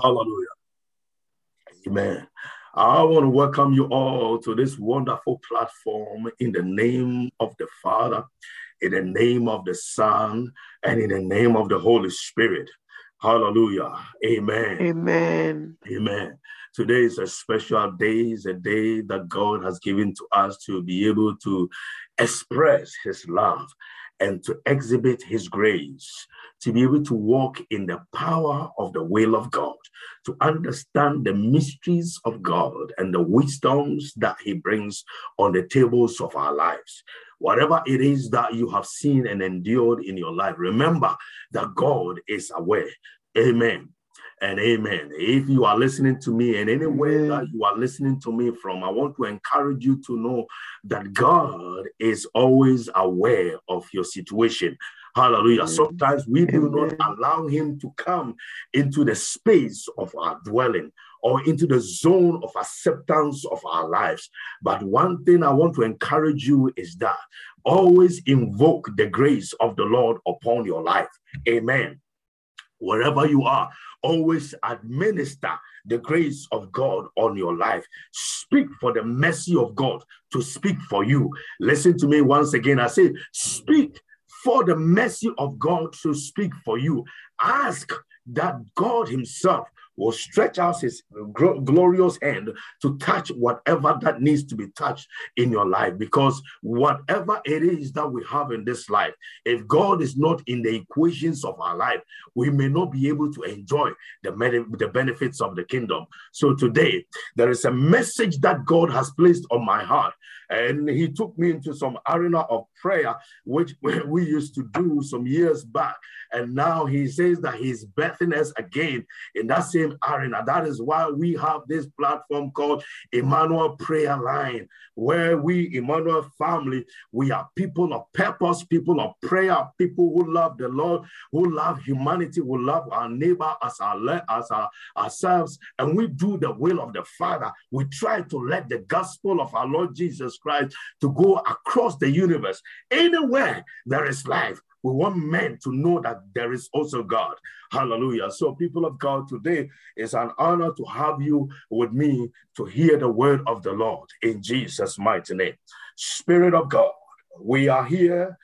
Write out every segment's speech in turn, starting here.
Hallelujah. Amen. I want to welcome you all to this wonderful platform in the name of the Father, in the name of the Son, and in the name of the Holy Spirit. Hallelujah. Amen. Amen. Amen. Today is a special day, it's a day that God has given to us to be able to express His love and to exhibit His grace, to be able to walk in the power of the will of God, to understand the mysteries of God and the wisdoms that He brings on the tables of our lives. Whatever it is that you have seen and endured in your life, remember that God is aware. Amen and amen. If you are listening to me in any way that you are listening to me from, I want to encourage you to know that God is always aware of your situation. Hallelujah. Sometimes we do not allow him to come into the space of our dwelling or into the zone of acceptance of our lives. But one thing I want to encourage you is that always invoke the grace of the Lord upon your life. Amen. Wherever you are, always administer the grace of God on your life. Speak for the mercy of God to speak for you. Listen to me once again. I say, speak for the mercy of God to speak for you. Ask that God Himself will stretch out his glorious hand to touch whatever that needs to be touched in your life. Because whatever it is that we have in this life, if God is not in the equations of our life, we may not be able to enjoy the, the benefits of the kingdom. So today, there is a message that God has placed on my heart. And he took me into some arena of prayer, which we used to do some years back. And now he says that he's birthing us again in that same arena. That is why we have this platform called Emmanuel Prayer Line, where we, Emmanuel family, we are people of purpose, people of prayer, people who love the Lord, who love humanity, who love our neighbor as our as our, ourselves, and we do the will of the Father. We try to let the gospel of our Lord Jesus Christ to go across the universe. Anywhere there is life, we want men to know that there is also God. Hallelujah. So, people of God, today is an honor to have you with me to hear the word of the Lord in Jesus' mighty name. Spirit of God, we are here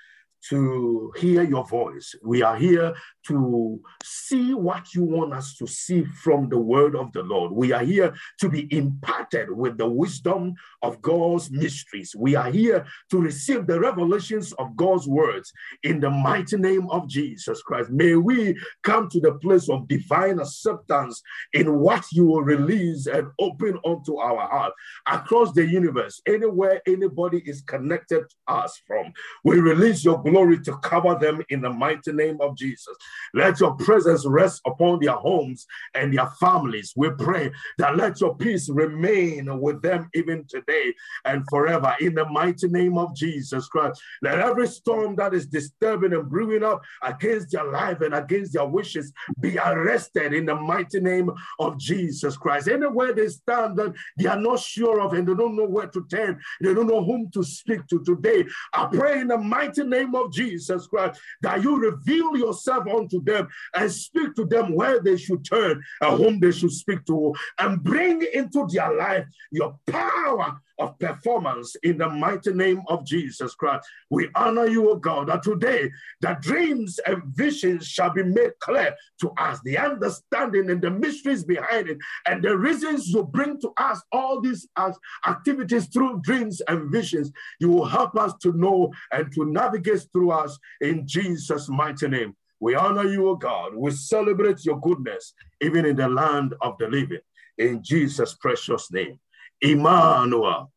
to hear your voice. We are here to see what you want us to see from the word of the Lord. We are here to be imparted with the wisdom of God's mysteries. We are here to receive the revelations of God's words in the mighty name of Jesus Christ. May we come to the place of divine acceptance in what you will release and open unto our heart across the universe, anywhere anybody is connected to us from. We release your glory to cover them in the mighty name of Jesus. Let your presence rest upon their homes and their families. We pray that let your peace remain with them even today and forever. In the mighty name of Jesus Christ, let every storm that is disturbing and brewing up against their life and against their wishes be arrested in the mighty name of Jesus Christ. Anywhere they stand that they are not sure of and they don't know where to turn, they don't know whom to speak to today. I pray in the mighty name of Jesus Christ that you reveal yourself unto them and speak to them where they should turn and whom they should speak to and bring into their life your power of performance in the mighty name of Jesus Christ. We honor you, O God, that today the dreams and visions shall be made clear to us, the understanding and the mysteries behind it, and the reasons you bring to us all these activities through dreams and visions. You will help us to know and to navigate through us in Jesus' mighty name. We honor you, O God. We celebrate your goodness, even in the land of the living. In Jesus' precious name. Emmanuel.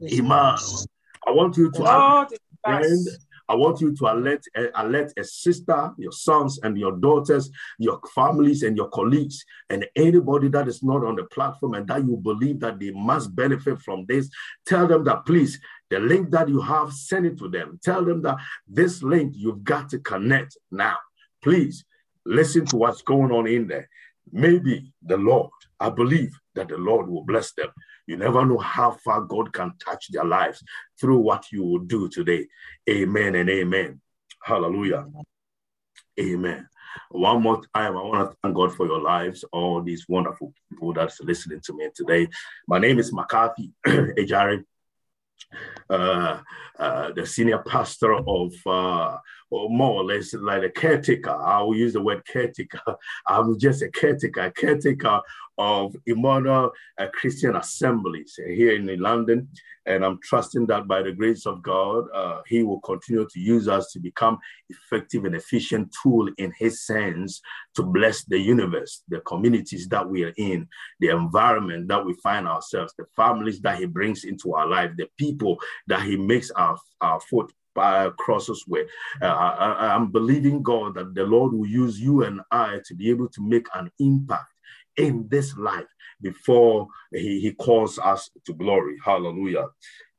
Emmanuel. I want you to alert, friend, I want you to alert, uh, alert a sister, your sons and your daughters, your families and your colleagues, and anybody that is not on the platform and that you believe that they must benefit from this. Tell them that please, the link that you have, send it to them. Tell them that this link you've got to connect now. Please listen to what's going on in there. Maybe the Lord, I believe that the Lord will bless them. You never know how far God can touch their lives through what you will do today. Amen and amen. Hallelujah. Amen. One more time, I want to thank God for your lives, all these wonderful people that's listening to me today. My name is McCarthy Ejari. Uh, uh, the senior pastor of, uh, or more or less like a caretaker. I will use the word caretaker. I'm just a caretaker, caretaker of Emmanuel uh, Christian Assemblies here in London. And I'm trusting that by the grace of God, uh, He will continue to use us to become effective and efficient tool in His hands to bless the universe, the communities that we are in, the environment that we find ourselves, the families that He brings into our life, the people that He makes our, our foot crosses with. Uh, I, I'm believing God that the Lord will use you and I to be able to make an impact in this life before he, he calls us to glory. Hallelujah.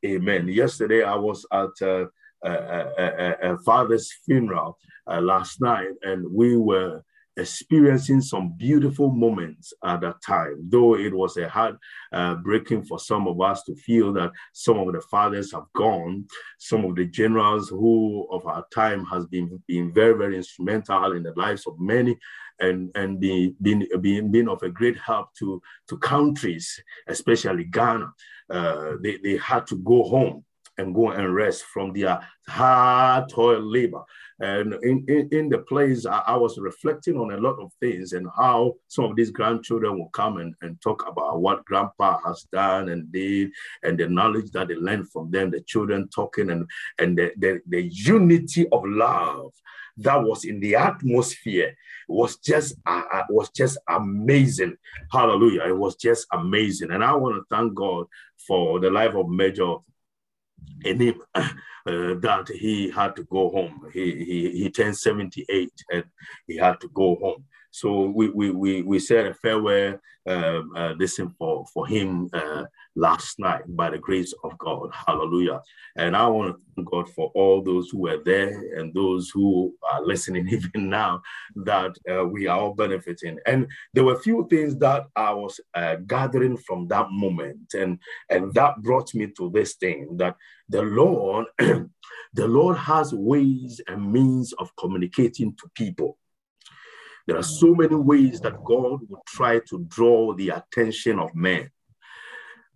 Amen. Yesterday I was at a, a, a, a father's funeral uh, last night, and we were experiencing some beautiful moments at that time, though it was a hard uh, breaking for some of us to feel that some of the fathers have gone, some of the generals who of our time has been, been very, very instrumental in the lives of many and, and be, being, being, being of a great help to, to countries, especially Ghana. Uh, they, they had to go home and go and rest from their hard toil labor. And in, in, in the place, I, I, was reflecting on a lot of things and how some of these grandchildren will come and, and talk about what grandpa has done and did, and the knowledge that they learned from them, the children talking, and, and the, the, the unity of love that was in the atmosphere was just uh, uh was just amazing. Hallelujah! It was just amazing, and I want to thank God for the life of Major Enim, uh, that he had to go home. He, he, he turned 78 and he had to go home. So we, we, we, we said a farewell um, uh, listen for, for him uh, last night by the grace of God. Hallelujah. And I want to thank God for all those who were there and those who are listening even now that uh, we are all benefiting. And there were a few things that I was uh, gathering from that moment. And, and that brought me to this thing that the Lord, the Lord has ways and means of communicating to people. There are so many ways that God will try to draw the attention of men.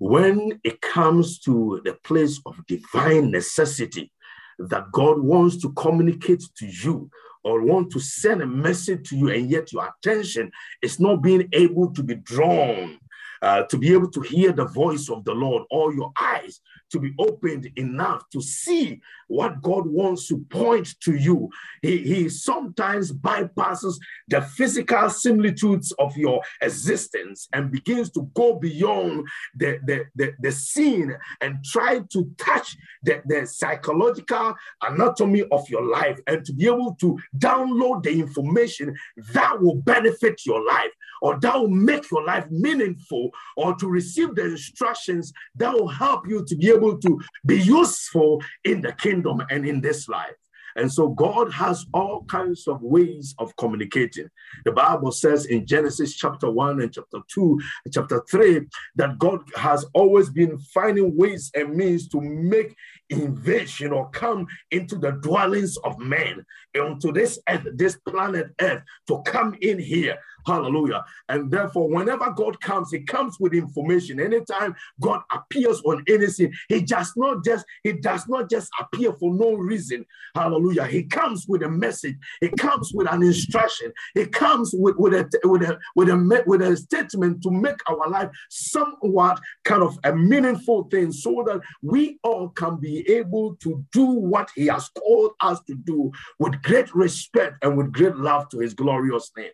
When it comes to the place of divine necessity that God wants to communicate to you or want to send a message to you, and yet your attention is not being able to be drawn uh, to be able to hear the voice of the Lord, or your eyes to be opened enough to see what God wants to point to you. He, he sometimes bypasses the physical similitudes of your existence and begins to go beyond the, the, the, the scene and try to touch the, the psychological anatomy of your life and to be able to download the information that will benefit your life or that will make your life meaningful or to receive the instructions that will help you to be able to be useful in the kingdom and in this life. And so God has all kinds of ways of communicating. The Bible says in Genesis chapter 1 and chapter 2, and chapter 3, that God has always been finding ways and means to make invasion or come into the dwellings of men, onto this earth, this planet earth, to come in here Hallelujah. And therefore, whenever God comes, He comes with information. Anytime God appears on anything, He just not just He does not just appear for no reason. Hallelujah. He comes with a message. He comes with an instruction. He comes with, with a with a with a with a statement to make our life somewhat kind of a meaningful thing, so that we all can be able to do what He has called us to do with great respect and with great love to His glorious name.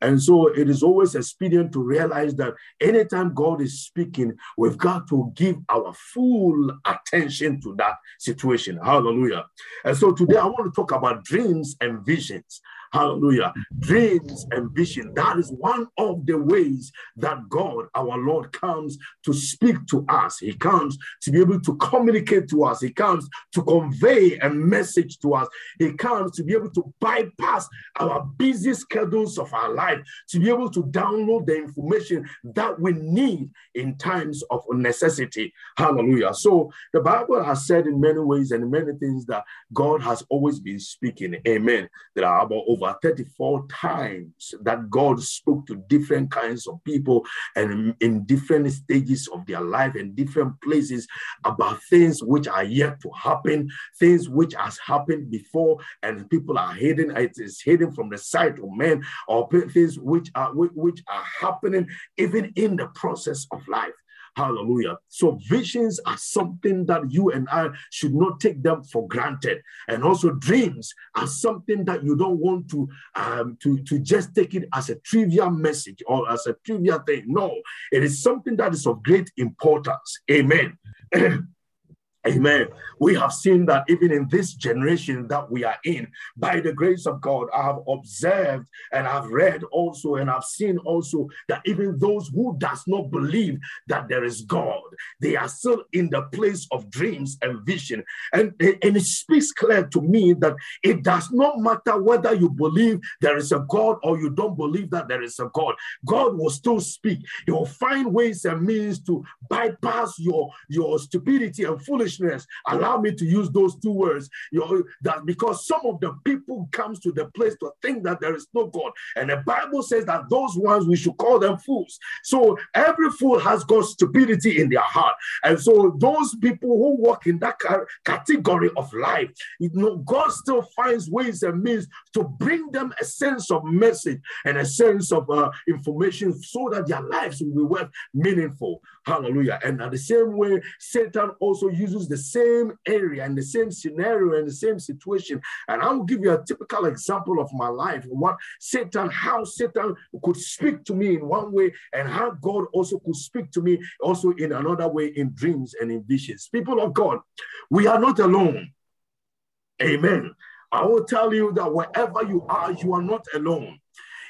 And so it is always expedient to realize that anytime God is speaking, we've got to give our full attention to that situation. Hallelujah. And so today I want to talk about dreams and visions. Hallelujah. Dreams and vision. That is one of the ways that God, our Lord, comes to speak to us. He comes to be able to communicate to us. He comes to convey a message to us. He comes to be able to bypass our busy schedules of our life, to be able to download the information that we need in times of necessity. Hallelujah. So the Bible has said in many ways and many things that God has always been speaking. Amen. There are about over 34 times that God spoke to different kinds of people and in different stages of their life and different places about things which are yet to happen, things which has happened before, and people are hidden. It is hidden from the sight of men, or things which are which are happening even in the process of life. Hallelujah. So visions are something that you and I should not take them for granted. And also dreams are something that you don't want to, um, to, to just take it as a trivial message or as a trivial thing. No, it is something that is of great importance. Amen. Amen. We have seen that even in this generation that we are in, by the grace of God, I have observed and I've read also and I've seen also that even those who does not believe that there is God, they are still in the place of dreams and vision. And, and it speaks clear to me that it does not matter whether you believe there is a God or you don't believe that there is a God. God will still speak. He will find ways and means to bypass your, your stupidity and foolishness foolishness. Allow me to use those two words. You know, that because some of the people comes to the place to think that there is no God. And the Bible says that those ones we should call them fools. So every fool has got stupidity in their heart. And so those people who walk in that category of life, you know, God still finds ways and means to bring them a sense of message and a sense of uh, information so that their lives will be worth meaningful. Hallelujah. And at the same way, Satan also uses the same area and the same scenario and the same situation. And I will give you a typical example of my life, what Satan, how Satan could speak to me in one way, and how God also could speak to me also in another way in dreams and in visions. People of God, we are not alone. Amen. I will tell you that wherever you are, you are not alone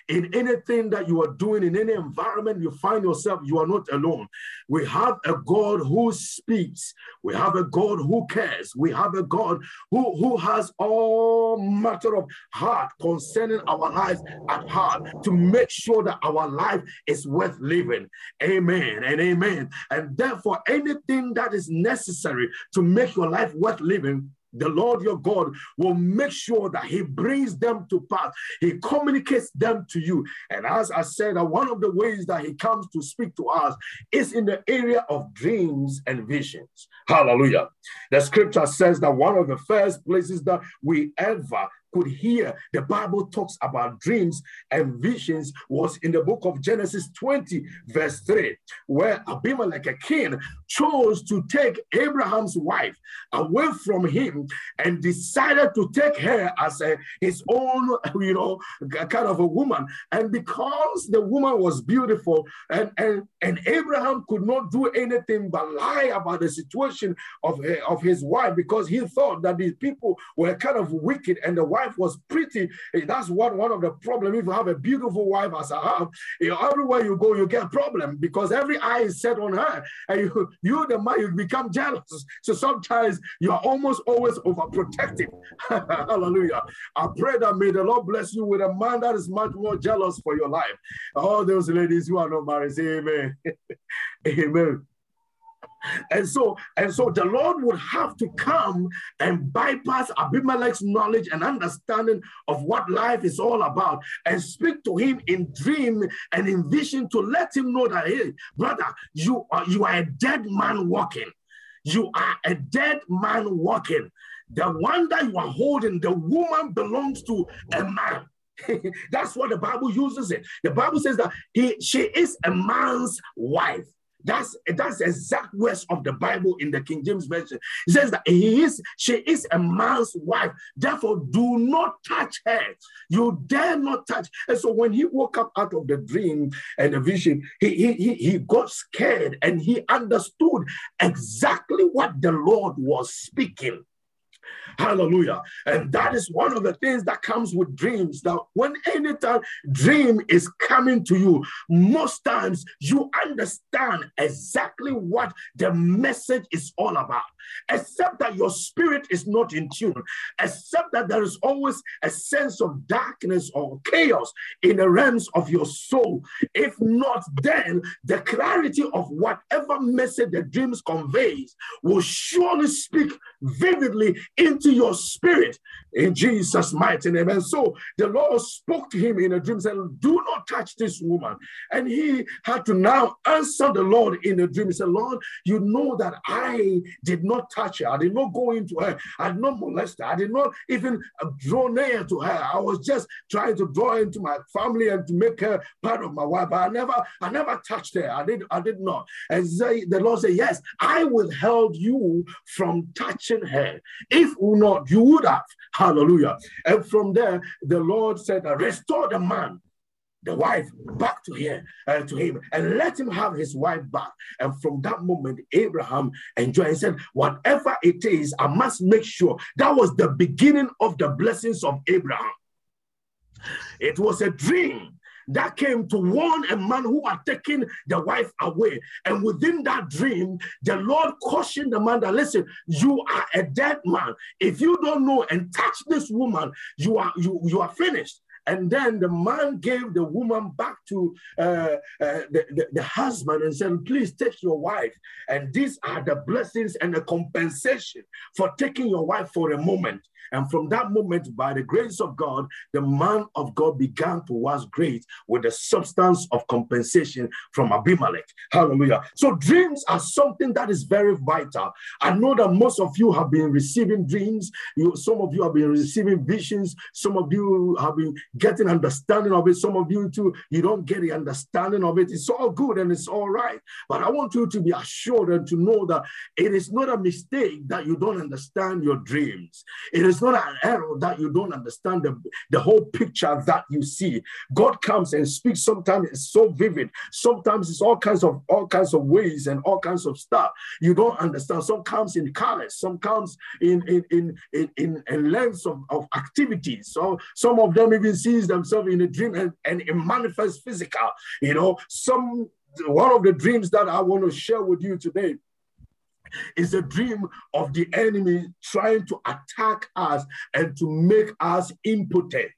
in anything that you are doing, in any environment you find yourself, you are not alone. We have a God who speaks. We have a God who cares. We have a God who, who has all matter of heart concerning our lives at heart to make sure that our life is worth living. Amen and amen. And therefore, anything that is necessary to make your life worth living, the Lord your God will make sure that He brings them to pass. He communicates them to you. And as I said, one of the ways that He comes to speak to us is in the area of dreams and visions. Hallelujah. The scripture says that one of the first places that we ever could hear the Bible talks about dreams and visions was in the book of Genesis 20, verse 3, where Abimelech, a king, chose to take Abraham's wife away from him and decided to take her as a, his own, you know, kind of a woman. And because the woman was beautiful and, and, and Abraham could not do anything but lie about the situation of, eh, of his wife because he thought that these people were kind of wicked and the wife was pretty. Eh, that's what one of the problem. If you have a beautiful wife as I have, you know, everywhere you go, you get problem because every eye is set on her, and you, you the man, you become jealous. So sometimes you are almost always overprotective. Hallelujah. I pray that may the Lord bless you with a man that is much more jealous for your life. All those ladies who are not married, say amen. amen. And so, and so the Lord would have to come and bypass Abimelech's knowledge and understanding of what life is all about and speak to him in dream and in vision to let him know that, hey, brother, you are you are a dead man walking. You are a dead man walking. The one that you are holding, the woman belongs to a man. That's what the Bible uses it. The Bible says that he she is a man's wife. That's that's exact words of the Bible in the King James Version. It says that he is, she is a man's wife. Therefore, do not touch her. You dare not touch. And so when he woke up out of the dream and the vision, he he he, he got scared and he understood exactly what the Lord was speaking. Hallelujah. And that is one of the things that comes with dreams. That when anytime dream is coming to you, most times you understand exactly what the message is all about except that your spirit is not in tune, except that there is always a sense of darkness or chaos in the realms of your soul. If not, then the clarity of whatever message the dreams conveys will surely speak vividly into your spirit in Jesus' mighty name. And so the Lord spoke to him in a dream, said, Do not touch this woman. And he had to now answer the Lord in a dream. He said, Lord, you know that I did not touch her. I did not go into her. I did not molest her. I did not even uh, draw near to her. I was just trying to draw into my family and to make her part of my wife. But I never, I never touched her. I did, I did not. And the Lord said, Yes, I withheld you from touching her. If not, you would have. Hallelujah. And from there, the Lord said, Restore the man the wife back to him, uh, to him, and let him have his wife back. And from that moment, Abraham enjoyed. He said, "Whatever it is, I must make sure." That was the beginning of the blessings of Abraham. It was a dream that came to warn a man who had taken the wife away. And within that dream, the Lord cautioned the man that, listen, you are a dead man. If you don't know and touch this woman, you are you, you are finished. And then the man gave the woman back to uh, uh, the, the, the, husband and said, Please take your wife. And these are the blessings and the compensation for taking your wife for a moment. And from that moment, by the grace of God, the man of God began to was great with the substance of compensation from Abimelech. Hallelujah. So dreams are something that is very vital. I know that most of you have been receiving dreams. You, some of you have been receiving visions. Some of you have been getting understanding of it. Some of you too, you don't get the understanding of it. It's all good and it's all right. But I want you to be assured and to know that it is not a mistake that you don't understand your dreams. It is not an error that you don't understand the, the whole picture that you see. God comes and speaks. Sometimes it's so vivid. Sometimes it's all kinds of all kinds of ways and all kinds of stuff you don't understand. Some comes in colors. Some comes in in in in, in, in lengths of, of activities. So some of them even sees themselves in a dream and, and it manifests physical. You know, some one of the dreams that I want to share with you today is a dream of the enemy trying to attack us and to make us impotent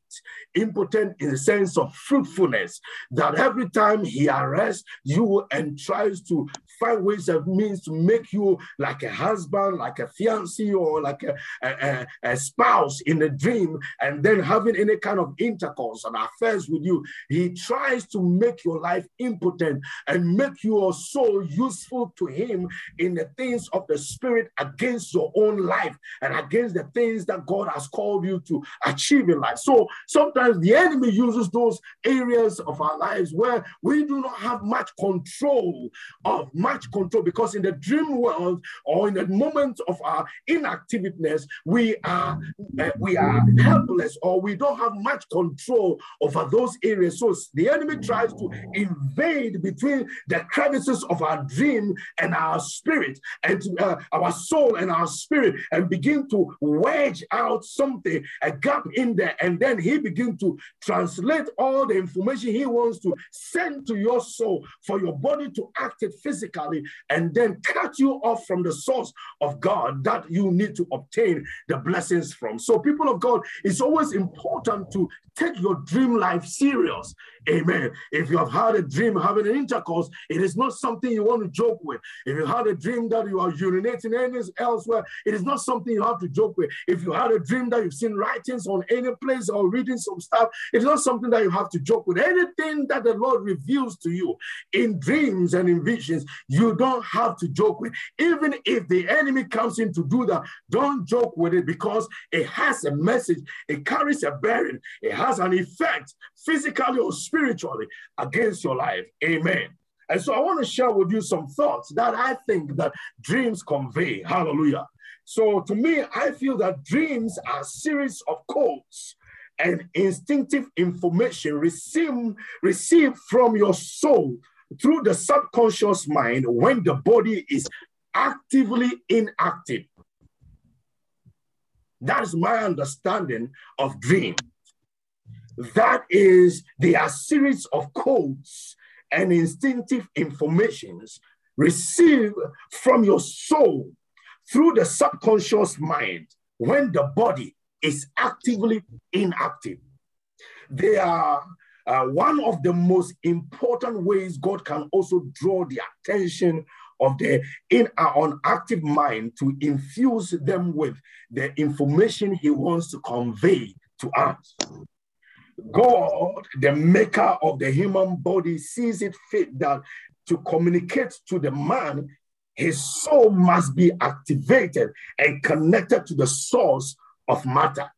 impotent in the sense of fruitfulness, that every time he arrests you and tries to find ways of means to make you like a husband, like a fiancé, or like a, a, a, spouse in a dream, and then having any kind of intercourse and affairs with you, he tries to make your life impotent and make you so useful to him in the things of the spirit against your own life and against the things that God has called you to achieve in life. So sometimes the enemy uses those areas of our lives where we do not have much control of much control because in the dream world or in the moment of our inactiveness we are uh, we are helpless or we don't have much control over those areas. So the enemy tries to invade between the crevices of our dream and our spirit and uh, our soul and our spirit and begin to wedge out something a gap in there and then he begin to translate all the information he wants to send to your soul for your body to act it physically and then cut you off from the source of God that you need to obtain the blessings from. So, people of God, it's always important to take your dream life serious. Amen. If you have had a dream having an intercourse, it is not something you want to joke with. If you had a dream that you are urinating anywhere elsewhere, it is not something you have to joke with. If you had a dream that you've seen writings on any place or reading some stuff, it's not something that you have to joke with. Anything that the Lord reveals to you in dreams and in visions, you don't have to joke with. Even if the enemy comes in to do that, don't joke with it because it has a message, it carries a bearing, it has an effect physically or spiritually against your life. Amen. And so I want to share with you some thoughts that I think that dreams convey. Hallelujah. So to me, I feel that dreams are a series of codes and instinctive information received, received from your soul through the subconscious mind when the body is actively inactive. That is my understanding of dream. That is, they are series of codes and instinctive informations received from your soul through the subconscious mind when the body is actively inactive. They are uh, one of the most important ways God can also draw the attention of the in our active mind to infuse them with the information he wants to convey to us. God, the maker of the human body, sees it fit that to communicate to the man, his soul must be activated and connected to the source of matter.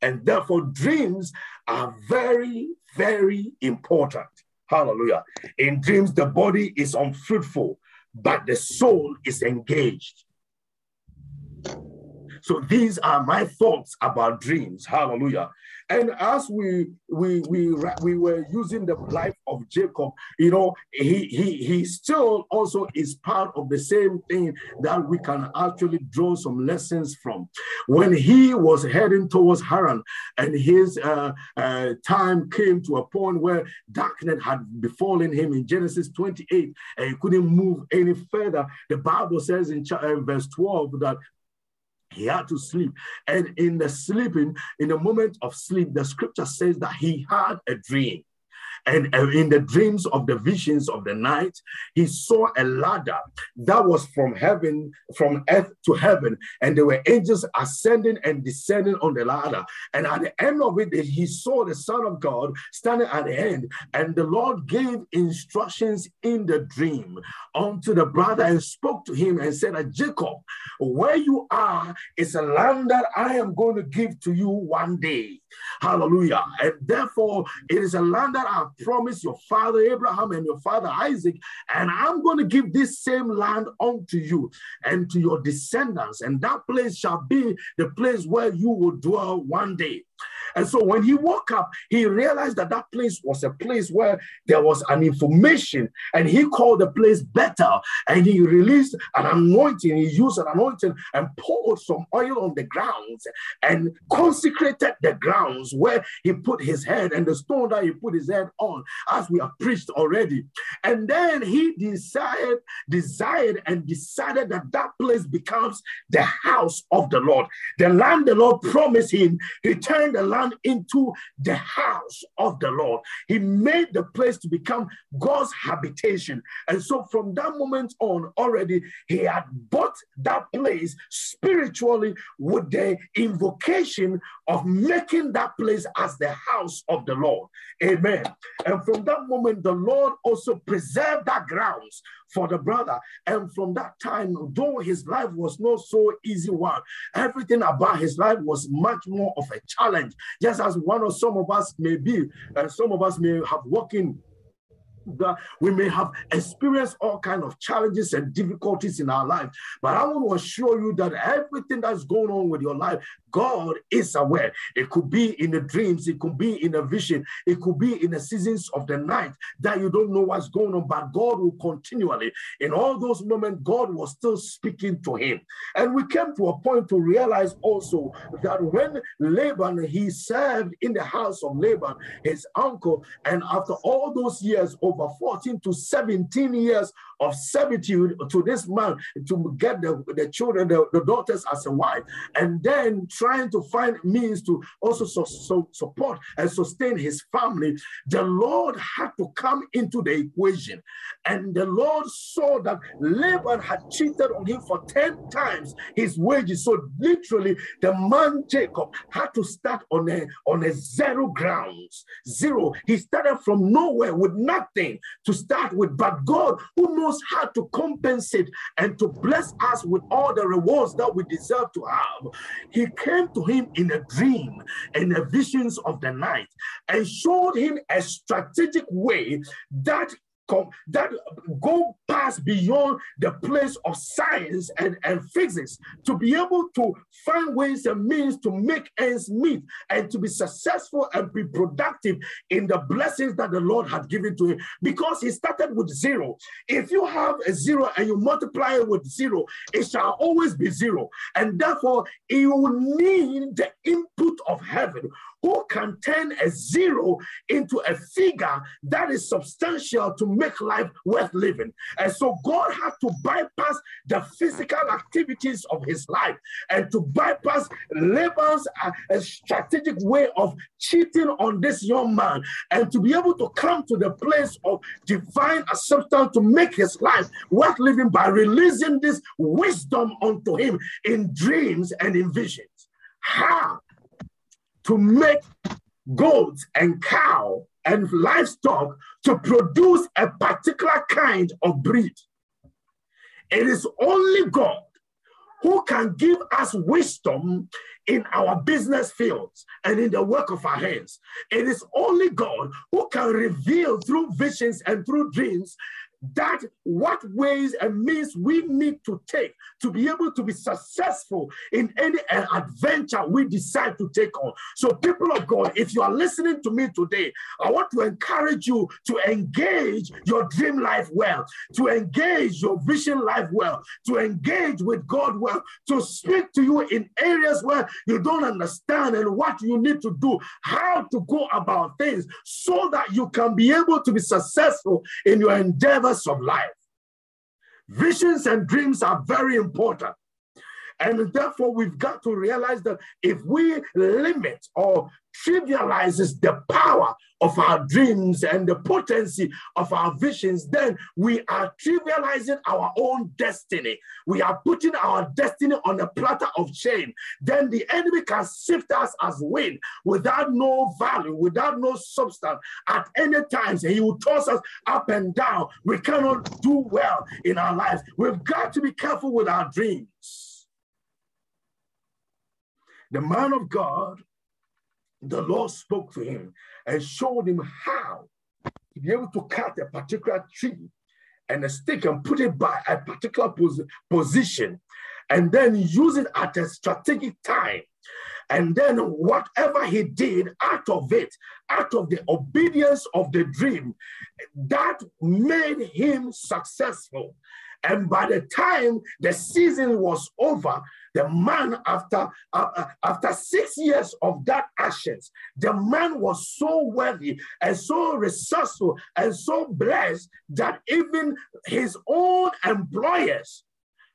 And therefore, dreams are very, very important. Hallelujah. In dreams, the body is unfruitful, but the soul is engaged. So these are my thoughts about dreams. Hallelujah. And as we we we we were using the life of Jacob, you know, he he he still also is part of the same thing that we can actually draw some lessons from. When he was heading towards Haran, and his uh, uh, time came to a point where darkness had befallen him in Genesis 28, and he couldn't move any further. The Bible says in uh, verse 12 that he had to sleep. And in the sleeping, in the moment of sleep, the scripture says that he had a dream. And in the dreams of the visions of the night, he saw a ladder that was from heaven, from earth to heaven. And there were angels ascending and descending on the ladder. And at the end of it, he saw the Son of God standing at the end. And the Lord gave instructions in the dream unto the brother and spoke to him and said, Jacob, where you are is a land that I am going to give to you one day. Hallelujah. And therefore, it is a land that I promised your father Abraham and your father Isaac. And I'm going to give this same land unto you and to your descendants. And that place shall be the place where you will dwell one day. And so when he woke up, he realized that that place was a place where there was an information, and he called the place Bethel. And he released an anointing. He used an anointing and poured some oil on the grounds and consecrated the grounds where he put his head and the stone that he put his head on, as we have preached already. And then he desired, desired, and decided that that place becomes the house of the Lord. The land the Lord promised him, he turned the land into the house of the Lord. He made the place to become God's habitation. And so from that moment on, already he had bought that place spiritually with the invocation of making that place as the house of the Lord. Amen. And from that moment, the Lord also preserved that grounds for the brother. And from that time, though his life was not so easy one, everything about his life was much more of a challenge, just as one or some of us may be, and some of us may have walking that we may have experienced all kind of challenges and difficulties in our life but i want to assure you that everything that's going on with your life god is aware. It could be in the dreams it could be in a vision it could be in the seasons of the night that you don't know what's going on but god will continually in all those moments god was still speaking to him. And we came to a point to realize also that when laban he served in the house of laban his uncle and after all those years over 14 to 17 years of servitude to this man to get the, the children, the, the daughters as a wife, and then trying to find means to also so, so support and sustain his family, the Lord had to come into the equation. And the Lord saw that Laban had cheated on him for 10 times his wages. So literally, the man Jacob had to start on a, on a zero grounds. Zero. He started from nowhere with nothing to start with. But God, who knows how to compensate and to bless us with all the rewards that we deserve to have, he came to him in a dream and the visions of the night and showed him a strategic way that that go past beyond the place of science and, and physics to be able to find ways and means to make ends meet and to be successful and be productive in the blessings that the Lord had given to him because he started with zero. If you have a zero and you multiply it with zero, it shall always be zero. And therefore, you need the input of heaven who can turn a zero into a figure that is substantial to make life worth living. And so God had to bypass the physical activities of his life and to bypass Laban's uh, strategic way of cheating on this young man and to be able to come to the place of divine acceptance to make his life worth living by releasing this wisdom unto him in dreams and in visions. How to make goats and cow and livestock to produce a particular kind of breed. It is only God who can give us wisdom in our business fields and in the work of our hands. It is only God who can reveal through visions and through dreams that what ways and means we need to take to be able to be successful in any eh, adventure we decide to take on. So, people of God, if you are listening to me today, I want to encourage you to engage your dream life well, to engage your vision life well, to engage with God well, to speak to you in areas where you don't understand and what you need to do, how to go about things so that you can be able to be successful in your endeavor of life. Visions and dreams are very important. And therefore, we've got to realize that if we limit or trivializes the power of our dreams and the potency of our visions, then we are trivializing our own destiny. We are putting our destiny on a platter of shame. Then the enemy can sift us as wind without no value, without no substance. At any time, he will toss us up and down. We cannot do well in our lives. We've got to be careful with our dreams. The man of God the Lord spoke to him and showed him how to be able to cut a particular tree and a stick and put it by a particular pos- position and then use it at a strategic time. And then whatever he did out of it, out of the obedience of the dream, that made him successful. And by the time the season was over, the man, after, uh, uh, after six years of that actions, the man was so worthy and so resourceful and so blessed that even his own employers,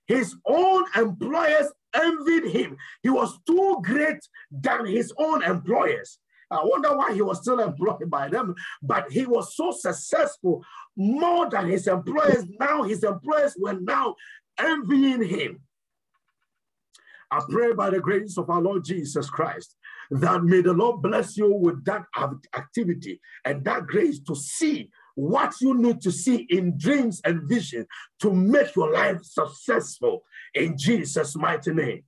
his own employers envied him. He was too great than his own employers. I wonder why he was still employed by them, but he was so successful more than his employers. Now his employers were now envying him. I pray by the grace of our Lord Jesus Christ that may the Lord bless you with that activity and that grace to see what you need to see in dreams and visions to make your life successful in Jesus' mighty name.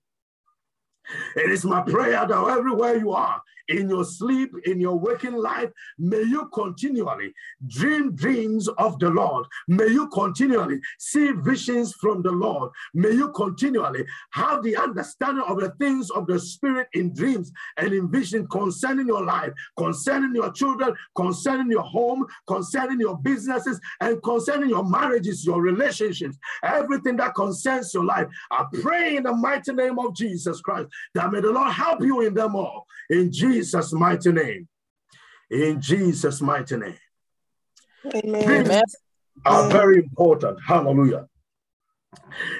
It is my prayer that everywhere you are, in your sleep, in your waking life, may you continually dream dreams of the Lord. May you continually see visions from the Lord. May you continually have the understanding of the things of the Spirit in dreams and in vision concerning your life, concerning your children, concerning your home, concerning your businesses, and concerning your marriages, your relationships, everything that concerns your life. I pray in the mighty name of Jesus Christ that may the Lord help you in them all. In Jesus' mighty name. In Jesus' mighty name. Amen. Dreams are very important. Hallelujah.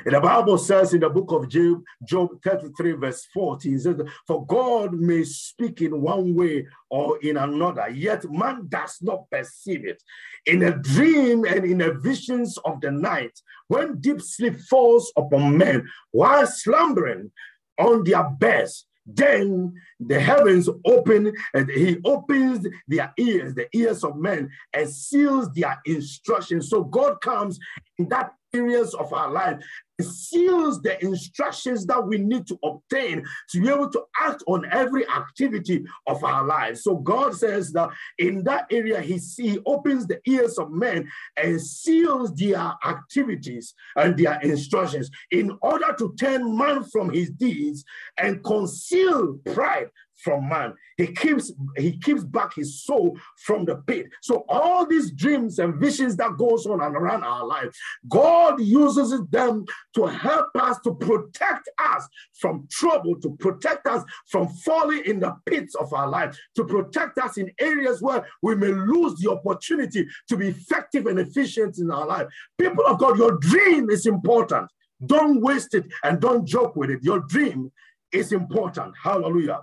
And the Bible says in the book of Job, Job 33, verse 14, says, For God may speak in one way or in another, yet man does not perceive it. In a dream and in the visions of the night, when deep sleep falls upon men while slumbering, on their beds. Then the heavens open and he opens their ears, the ears of men, and seals their instructions. So God comes in that areas of our life seals the instructions that we need to obtain to be able to act on every activity of our lives. So God says that in that area, He, he opens the ears of men and seals their activities and their instructions in order to turn man from his deeds and conceal pride from man. He keeps he keeps back his soul from the pit. So all these dreams and visions that goes on and around our life, God uses them to help us to protect us from trouble, to protect us from falling in the pits of our life, to protect us in areas where we may lose the opportunity to be effective and efficient in our life. People of God, your dream is important. Don't waste it and don't joke with it. Your dream is important. Hallelujah.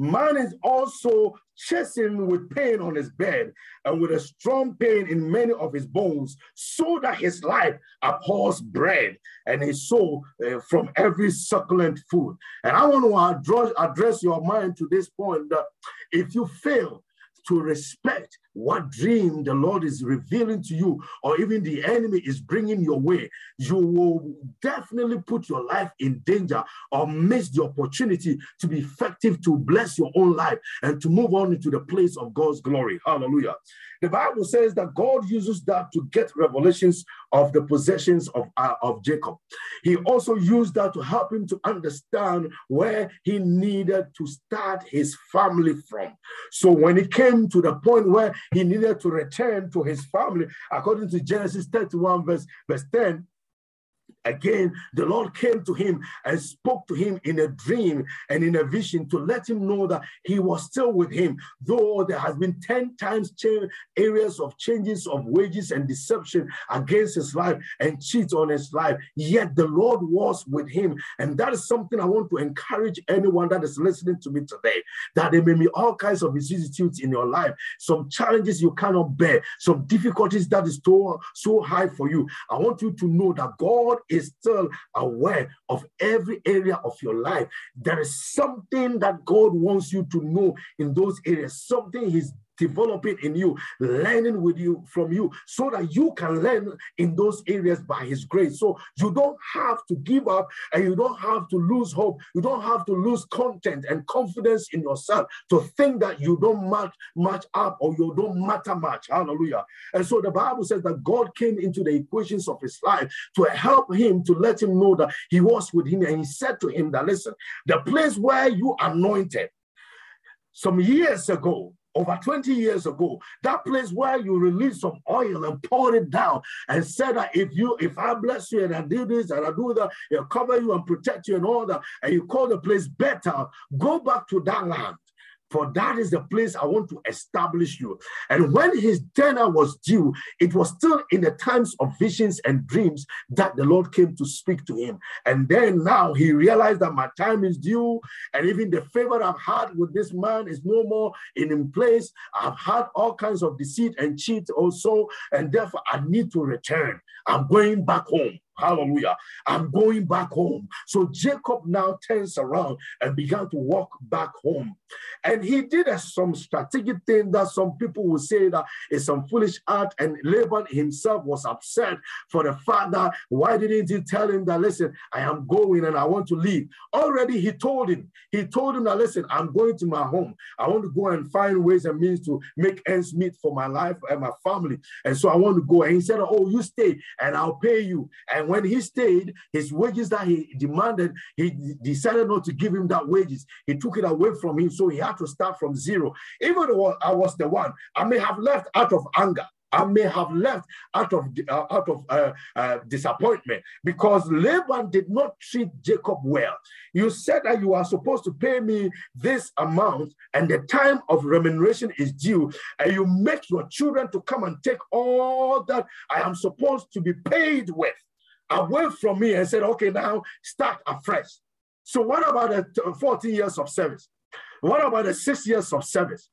Man is also chasing with pain on his bed and with a strong pain in many of his bones, so that his life abhors bread and his soul uh, from every succulent food. And I want to address, address your mind to this point that if you fail to respect what dream the Lord is revealing to you, or even the enemy is bringing your way, you will definitely put your life in danger or miss the opportunity to be effective to bless your own life and to move on into the place of God's glory. Hallelujah. The Bible says that God uses that to get revelations of the possessions of, uh, of Jacob. He also used that to help him to understand where he needed to start his family from. So when it came to the point where he needed to return to his family, according to Genesis 31, verse, verse 10, Again, the Lord came to him and spoke to him in a dream and in a vision to let him know that he was still with him, though there has been 10 times areas of changes of wages and deception against his life and cheats on his life. Yet the Lord was with him. And that is something I want to encourage anyone that is listening to me today, that there may be all kinds of vicissitudes in your life, some challenges you cannot bear, some difficulties that is so, so high for you. I want you to know that God is still aware of every area of your life. There is something that God wants you to know in those areas, something He's developing in you, learning with you from you, so that you can learn in those areas by His grace. So you don't have to give up and you don't have to lose hope. You don't have to lose content and confidence in yourself to think that you don't match, match up or you don't matter much. Hallelujah. And so the Bible says that God came into the equations of his life to help him to let him know that he was with him. And he said to him that, listen, the place where you anointed some years ago, over 20 years ago, that place where you released some oil and poured it down and said that if you, if I bless you and I do this and I do that, I'll cover you and protect you and all that, and you call the place Bethel, go back to that land for that is the place I want to establish you. And when his dinner was due, it was still in the times of visions and dreams that the Lord came to speak to him. And then now he realized that my time is due, and even the favor I've had with this man is no more in, place. I've had all kinds of deceit and cheat also, and therefore I need to return. I'm going back home. Hallelujah. I'm going back home. So Jacob now turns around and began to walk back home. And he did a, some strategic thing that some people will say that is some foolish act. And Laban himself was upset for the father. Why didn't he tell him that, listen, I am going and I want to leave? Already he told him, he told him that, listen, I'm going to my home. I want to go and find ways and means to make ends meet for my life and my family. And so I want to go. And he said, oh, you stay and I'll pay you. And when he stayed, his wages that he demanded, he decided not to give him that wages. He took it away from him, so he had to start from zero. Even though I was the one, I may have left out of anger. I may have left out of uh, out of uh, uh, disappointment because Laban did not treat Jacob well. You said that you are supposed to pay me this amount, and the time of remuneration is due, and you make your children to come and take all that I am supposed to be paid with away from me and said, okay, now start afresh. So what about the 14 years of service? What about the six years of service?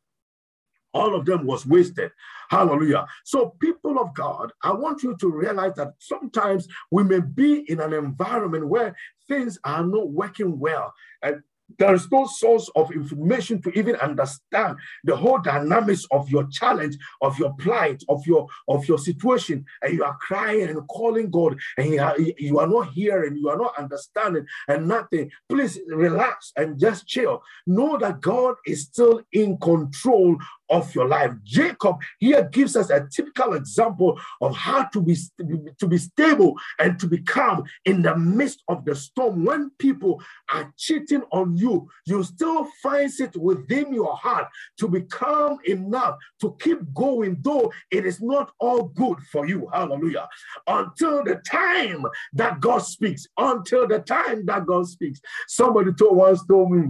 All of them was wasted. Hallelujah. So, people of God, I want you to realize that sometimes we may be in an environment where things are not working well. And there is no source of information to even understand the whole dynamics of your challenge, of your plight, of your of your situation, and you are crying and calling God, and you are, you are not hearing, you are not understanding, and nothing. Please relax and just chill. Know that God is still in control of your life. Jacob here gives us a typical example of how to be, to be stable and to be calm in the midst of the storm. When people are cheating on you, you still find it within your heart to be calm enough to keep going, though it is not all good for you. Hallelujah. Until the time that God speaks, until the time that God speaks. Somebody told once told me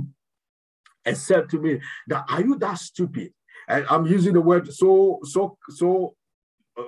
and said to me that are you that stupid? And I'm using the word so so so uh,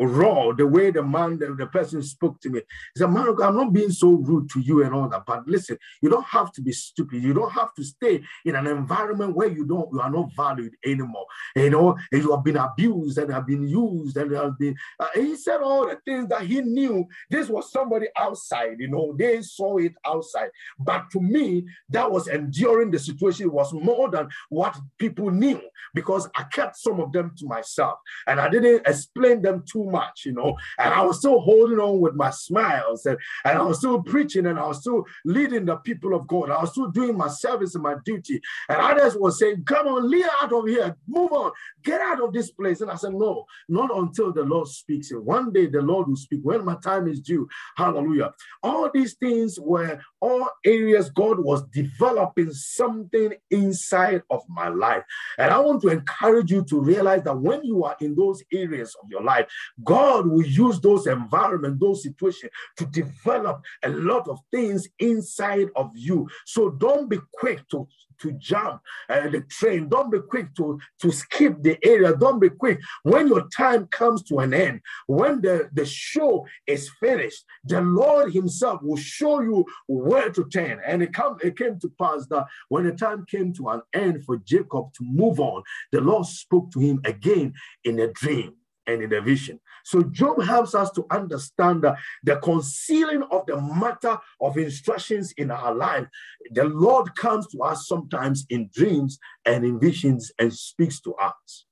raw, the way the man, the, the person spoke to me. He said, Man, I'm not being so rude to you and all that. But listen, you don't have to be stupid. You don't have to stay in an environment where you don't you are not valued anymore. You know, and you have been abused and have been used and have been uh, he said all the things that he knew. This was somebody outside, you know, they saw it outside. But to me, that was enduring the situation it was more than what people knew because I kept some of them to myself and I didn't explain them too much, you know. And I was still holding on with my smiles and, and I was still preaching and I was still leading the people of God. I was still doing my service and my duty. And others were saying, Come on, leave out of here, move on, get out of this place. And I said, No, not until the Lord speaks. And one day the Lord will speak when my time is due. Hallelujah. All these things were all areas God was developing something inside of my life. And I want to encourage you to realize that when you are in those areas of your life, God will use those environments, those situations to develop a lot of things inside of you. So don't be quick to to jump uh, the train. Don't be quick to, to skip the area. Don't be quick. When your time comes to an end, when the, the show is finished, the Lord Himself will show you where to turn. And it, come, it came to pass that when the time came to an end for Jacob to move on, the Lord spoke to him again in a dream and in a vision. So Job helps us to understand the concealing of the matter of instructions in our life. The Lord comes to us sometimes in dreams and in visions and speaks to us.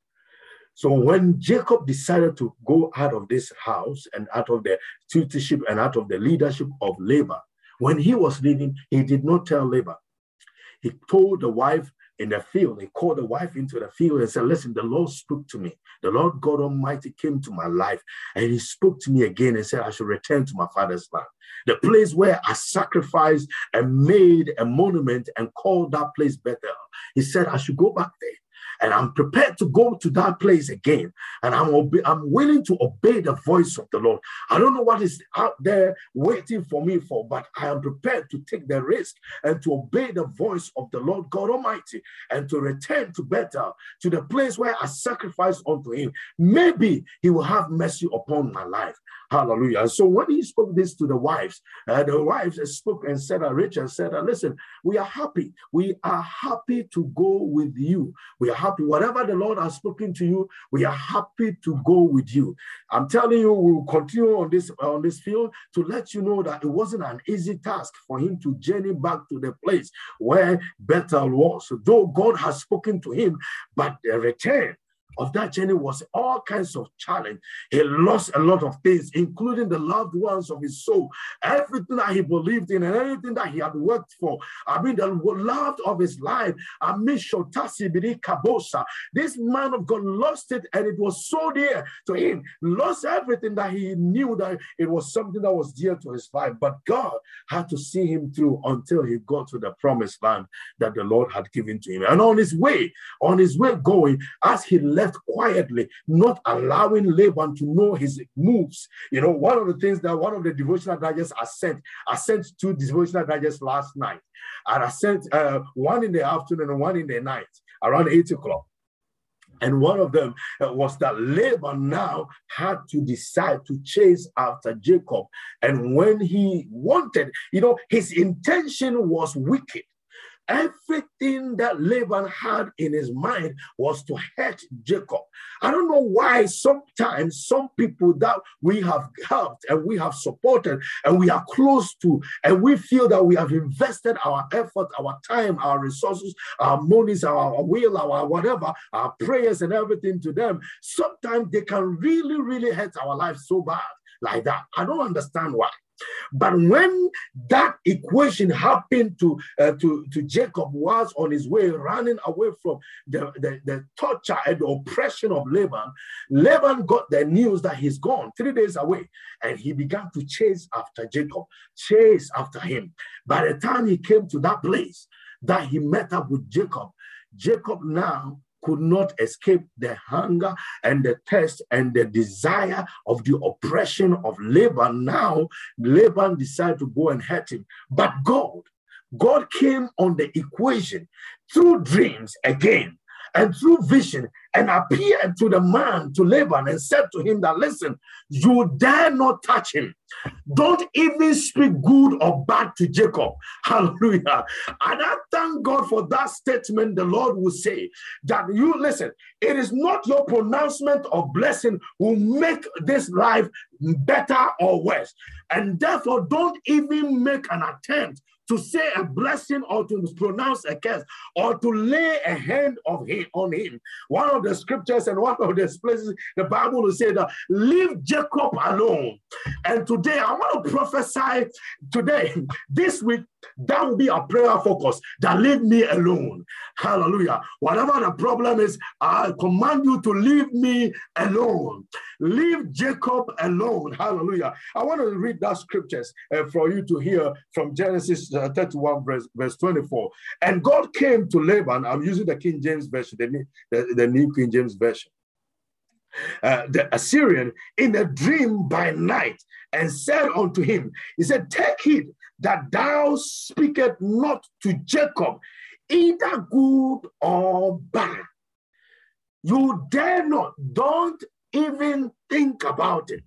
So when Jacob decided to go out of this house and out of the tutorship and out of the leadership of Laban, when he was leaving, he did not tell Laban. He told the wife in the field. He called the wife into the field and said, Listen, the Lord spoke to me. The Lord God Almighty came to my life and he spoke to me again and said, I should return to my father's land. The place where I sacrificed and made a monument and called that place Bethel. He said, I should go back there and I'm prepared to go to that place again. And I'm obe- I'm willing to obey the voice of the Lord. I don't know what is out there waiting for me for, but I am prepared to take the risk and to obey the voice of the Lord God Almighty and to return to Bethel, to the place where I sacrificed unto Him. Maybe He will have mercy upon my life. Hallelujah. So when he spoke this to the wives, uh, the wives spoke and said, uh, Rachel said, uh, listen, we are happy. We are happy to go with you. We are happy. Whatever the Lord has spoken to you, we are happy to go with you. I'm telling you, we will continue on this on this field to let you know that it wasn't an easy task for him to journey back to the place where Bethel was. Though God has spoken to him, but the return of that journey was all kinds of challenge. He lost a lot of things, including the loved ones of his soul, everything that he believed in and everything that he had worked for. I mean, the love of his life. I mean, Shotasi Bidi Kabosa. This man of God lost it, and it was so dear to him. Lost everything that he knew that it was something that was dear to his life. But God had to see him through until he got to the promised land that the Lord had given to him. And on his way, on his way going, as he left left quietly, not allowing Laban to know his moves. You know, one of the things that one of the devotional digest I sent, I sent two devotional digests last night. And I sent uh, one in the afternoon and one in the night around eight o'clock. And one of them uh, was that Laban now had to decide to chase after Jacob. And when he wanted, you know, his intention was wicked. Everything that Laban had in his mind was to hurt Jacob. I don't know why sometimes some people that we have helped and we have supported and we are close to, and we feel that we have invested our effort, our time, our resources, our monies, our will, our whatever, our prayers and everything to them. Sometimes they can really, really hurt our lives so bad like that. I don't understand why. But when that equation happened to, uh, to, to Jacob was on his way running away from the, the, the torture and the oppression of Laban, Laban got the news that he's gone three days away. And he began to chase after Jacob, chase after him. By the time he came to that place that he met up with Jacob, Jacob now could not escape the hunger and the thirst and the desire of the oppression of Laban. Now, Laban decided to go and hurt him. But God, God came on the equation through dreams again and through vision and appeared to the man, to Laban, and said to him that, listen, you dare not touch him. Don't even speak good or bad to Jacob. Hallelujah. And I thank God for that statement. The Lord will say that you listen, it is not your pronouncement of blessing will make this life better or worse. And therefore, don't even make an attempt to say a blessing or to pronounce a curse or to lay a hand of him on him. One of the scriptures and one of the places the Bible will say that leave Jacob alone. And today I want to prophesy today, this week, that will be a prayer focus that leave me alone. Hallelujah. Whatever the problem is, I command you to leave me alone. Leave Jacob alone. Hallelujah. I want to read that scriptures uh, for you to hear from Genesis uh, 31, verse, verse 24. And God came to Laban. I'm using the King James Version, the, the, the New King James Version. Uh, the Assyrian in a dream by night and said unto him, He said, Take heed that thou speakest not to Jacob, either good or bad. You dare not, don't even think about it.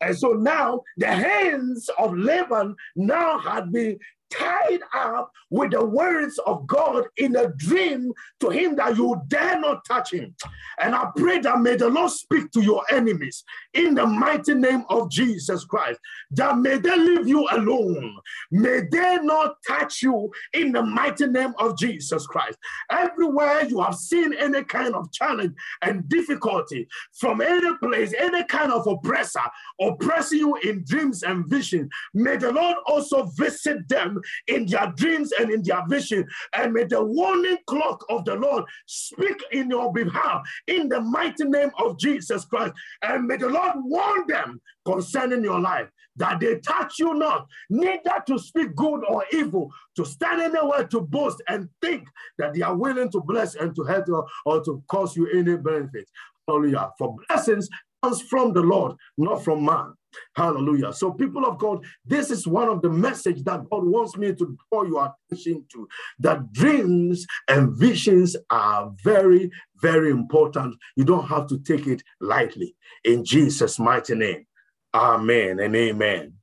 And so now the hands of Laban now had been tied up with the words of God in a dream to him that you dare not touch him. And I pray that may the Lord speak to your enemies in the mighty name of Jesus Christ, that may they leave you alone. May they not touch you in the mighty name of Jesus Christ. Everywhere you have seen any kind of challenge and difficulty from any place, any kind of oppressor oppressing you in dreams and visions, may the Lord also visit them in their dreams and in their vision. And may the warning clock of the Lord speak in your behalf in the mighty name of Jesus Christ. And may the Lord warn them concerning your life that they touch you not, neither to speak good or evil, to stand anywhere to boast and think that they are willing to bless and to help you or to cause you any benefit. Hallelujah. For blessings comes from the Lord, not from man. Hallelujah. So, people of God, this is one of the message that God wants me to draw your attention to. That dreams and visions are very, very important. You don't have to take it lightly. In Jesus' mighty name. Amen and amen.